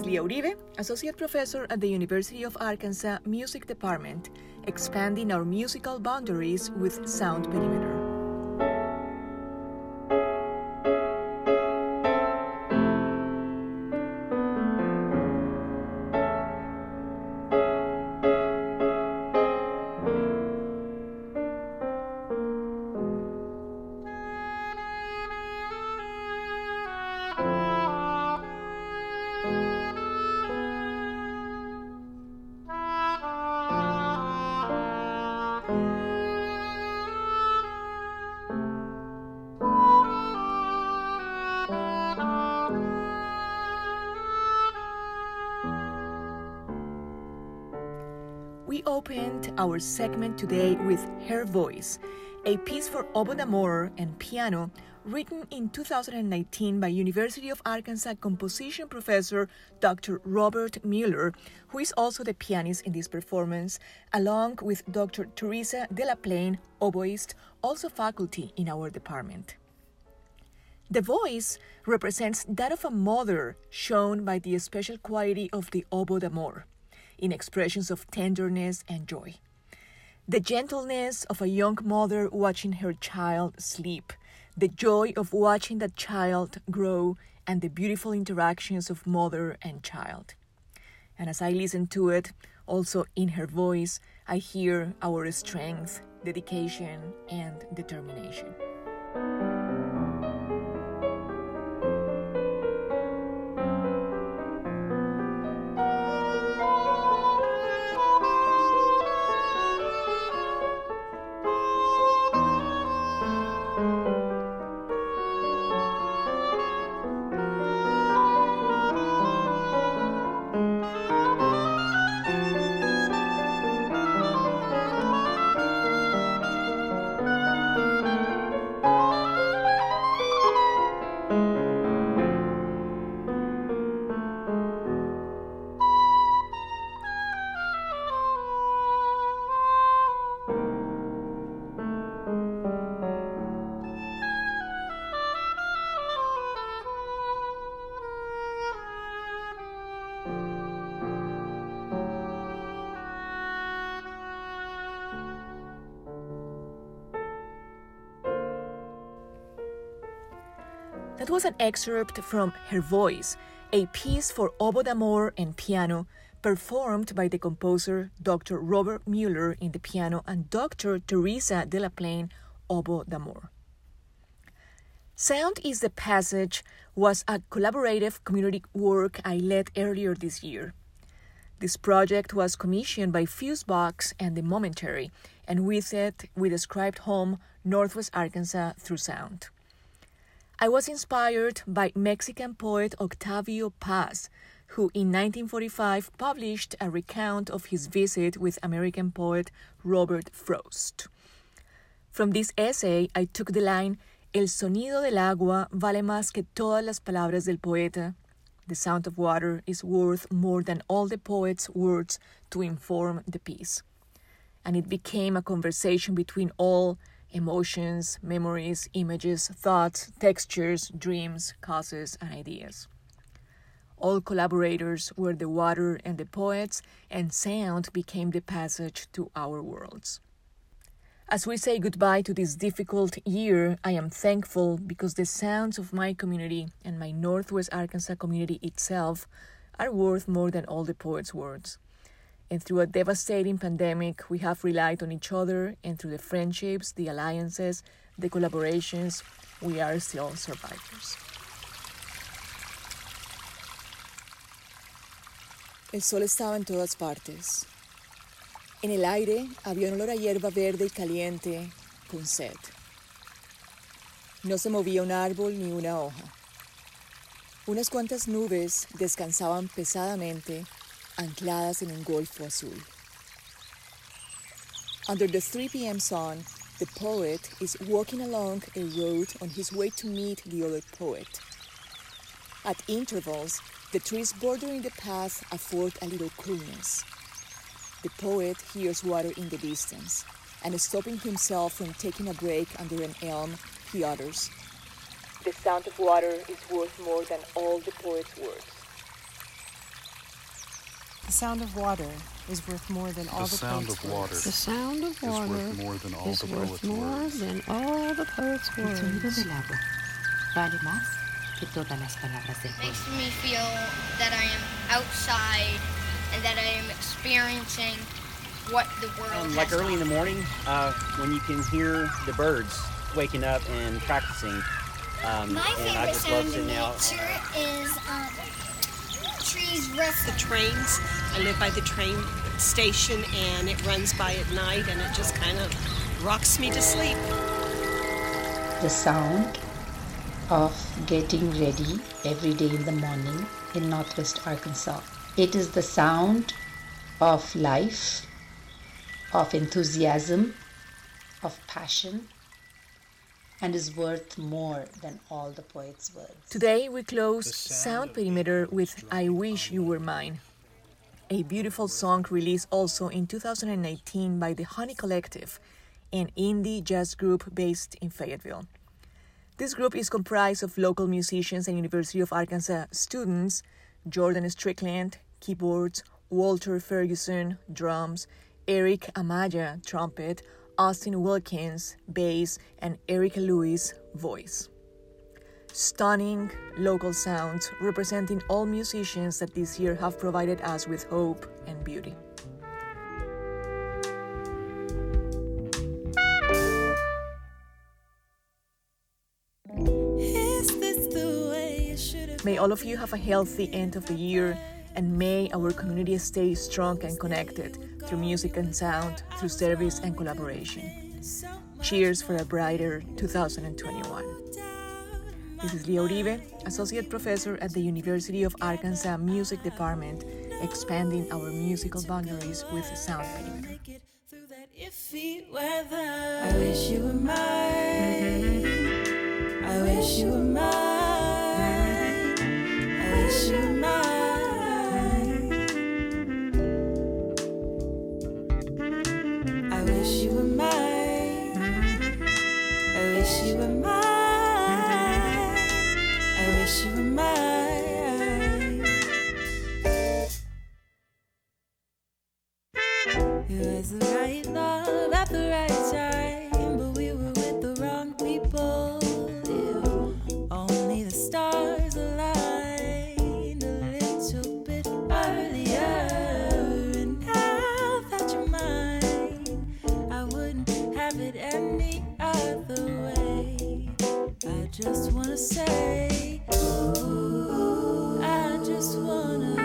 Lia Uribe, Associate Professor at the University of Arkansas Music Department, expanding our musical boundaries with Sound Perimeter. Opened our segment today with Her Voice, a piece for oboe d'amore and piano written in 2019 by University of Arkansas composition professor Dr. Robert Mueller, who is also the pianist in this performance, along with Dr. Teresa De La Delaplain, oboist, also faculty in our department. The voice represents that of a mother shown by the special quality of the oboe d'amore in expressions of tenderness and joy. The gentleness of a young mother watching her child sleep, the joy of watching that child grow, and the beautiful interactions of mother and child. And as I listen to it, also in her voice, I hear our strength, dedication, and determination. That was an excerpt from Her Voice, a piece for oboe d'amore and piano performed by the composer Dr. Robert Mueller in the piano and Dr. Teresa Delaplain oboe d'amore. Sound is the Passage was a collaborative community work I led earlier this year. This project was commissioned by Fusebox and The Momentary, and with it, we described home Northwest Arkansas through sound. I was inspired by Mexican poet Octavio Paz, who in 1945 published a recount of his visit with American poet Robert Frost. From this essay, I took the line El sonido del agua vale más que todas las palabras del poeta. The sound of water is worth more than all the poet's words to inform the piece. And it became a conversation between all emotions, memories, images, thoughts, textures, dreams, causes, and ideas. All collaborators were the water and the poets, and sound became the passage to our worlds. As we say goodbye to this difficult year, I am thankful because the sounds of my community and my Northwest Arkansas community itself are worth more than all the poets' words. And through a devastating pandemic, we have relied on each other, and through the friendships, the alliances, the collaborations, we are still survivors. El sol estaba en todas partes. En el aire había un olor a hierba verde y caliente con sed. No se movía un árbol ni una hoja. Unas cuantas nubes descansaban pesadamente ancladas en un golfo azul. Under the 3 p.m. sun, the poet is walking along a road on his way to meet the other poet. At intervals, the trees bordering the path afford a little coolness. The poet hears water in the distance, and stopping himself from taking a break under an elm, he utters, The sound of water is worth more than all the poet's words. The sound of water is worth more than all the, the sound poet's of words. water. The sound of water is worth more than all is the worth poet's more words. than all the poet's words. El sonido words. del agua vale más que todas las palabras del makes me feel that I am outside and that I am experiencing what the world Um, has like early in the morning, uh, when you can hear the birds waking up and practicing. Um, My and I favorite just love sound in sitting out. nature is um, trees rustling. the trains. I live by the train station and it runs by at night and it just kind of rocks me to sleep. the sound of getting ready every day in the morning in Northwest Arkansas. It is the sound of life, of enthusiasm, of passion, and is worth more than all the poet's words. Today we close Sound Perimeter with I Wish You Were Mine, a beautiful song released also in 2019 by the Honey Collective, an indie jazz group based in Fayetteville. This group is comprised of local musicians and University of Arkansas students Jordan Strickland, keyboards, Walter Ferguson, drums, Eric Amaya, trumpet, Austin Wilkins, bass, and Erica Lewis, voice. Stunning local sounds representing all musicians that this year have provided us with hope and beauty. May all of you have a healthy end of the year, and may our community stay strong and connected through music and sound, through service and collaboration. Cheers for a brighter 2021. This is Lia Uribe, Associate Professor at the University of Arkansas Music Department, expanding our musical boundaries with Sound Perimeter. I wish you were mine. I wish you were mine. I wish you were. to say, ooh, I just wanna.